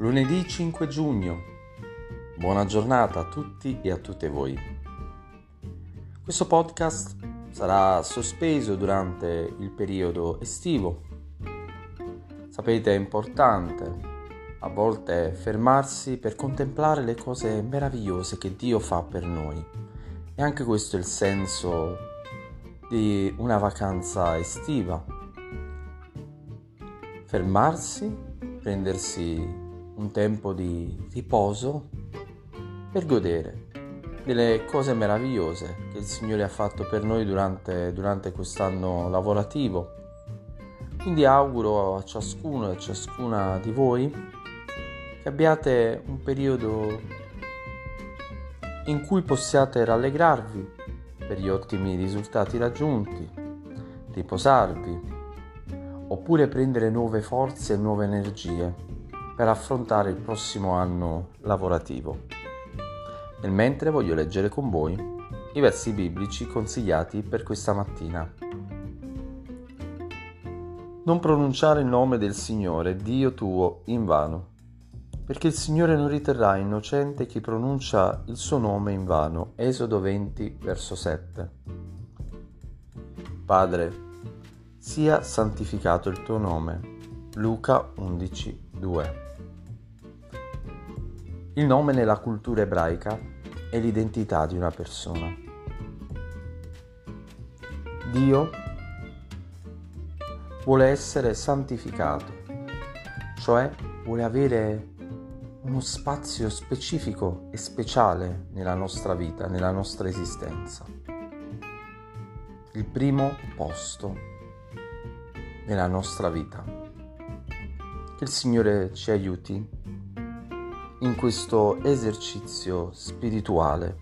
Lunedì 5 giugno. Buona giornata a tutti e a tutte voi. Questo podcast sarà sospeso durante il periodo estivo. Sapete, è importante a volte fermarsi per contemplare le cose meravigliose che Dio fa per noi. E anche questo è il senso di una vacanza estiva. Fermarsi, prendersi un tempo di riposo per godere delle cose meravigliose che il Signore ha fatto per noi durante, durante quest'anno lavorativo. Quindi auguro a ciascuno e a ciascuna di voi che abbiate un periodo in cui possiate rallegrarvi per gli ottimi risultati raggiunti, riposarvi, oppure prendere nuove forze e nuove energie per affrontare il prossimo anno lavorativo. Nel mentre voglio leggere con voi i versi biblici consigliati per questa mattina. Non pronunciare il nome del Signore, Dio tuo, in vano, perché il Signore non riterrà innocente chi pronuncia il suo nome in vano. Esodo 20, verso 7. Padre, sia santificato il tuo nome. Luca 11, 2. Il nome nella cultura ebraica è l'identità di una persona. Dio vuole essere santificato, cioè vuole avere uno spazio specifico e speciale nella nostra vita, nella nostra esistenza. Il primo posto nella nostra vita. Che il Signore ci aiuti in questo esercizio spirituale.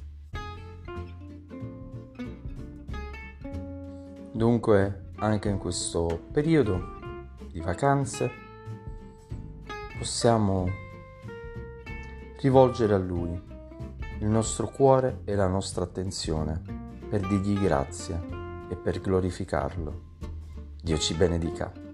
Dunque, anche in questo periodo di vacanze, possiamo rivolgere a Lui il nostro cuore e la nostra attenzione per dirgli grazie e per glorificarlo. Dio ci benedica.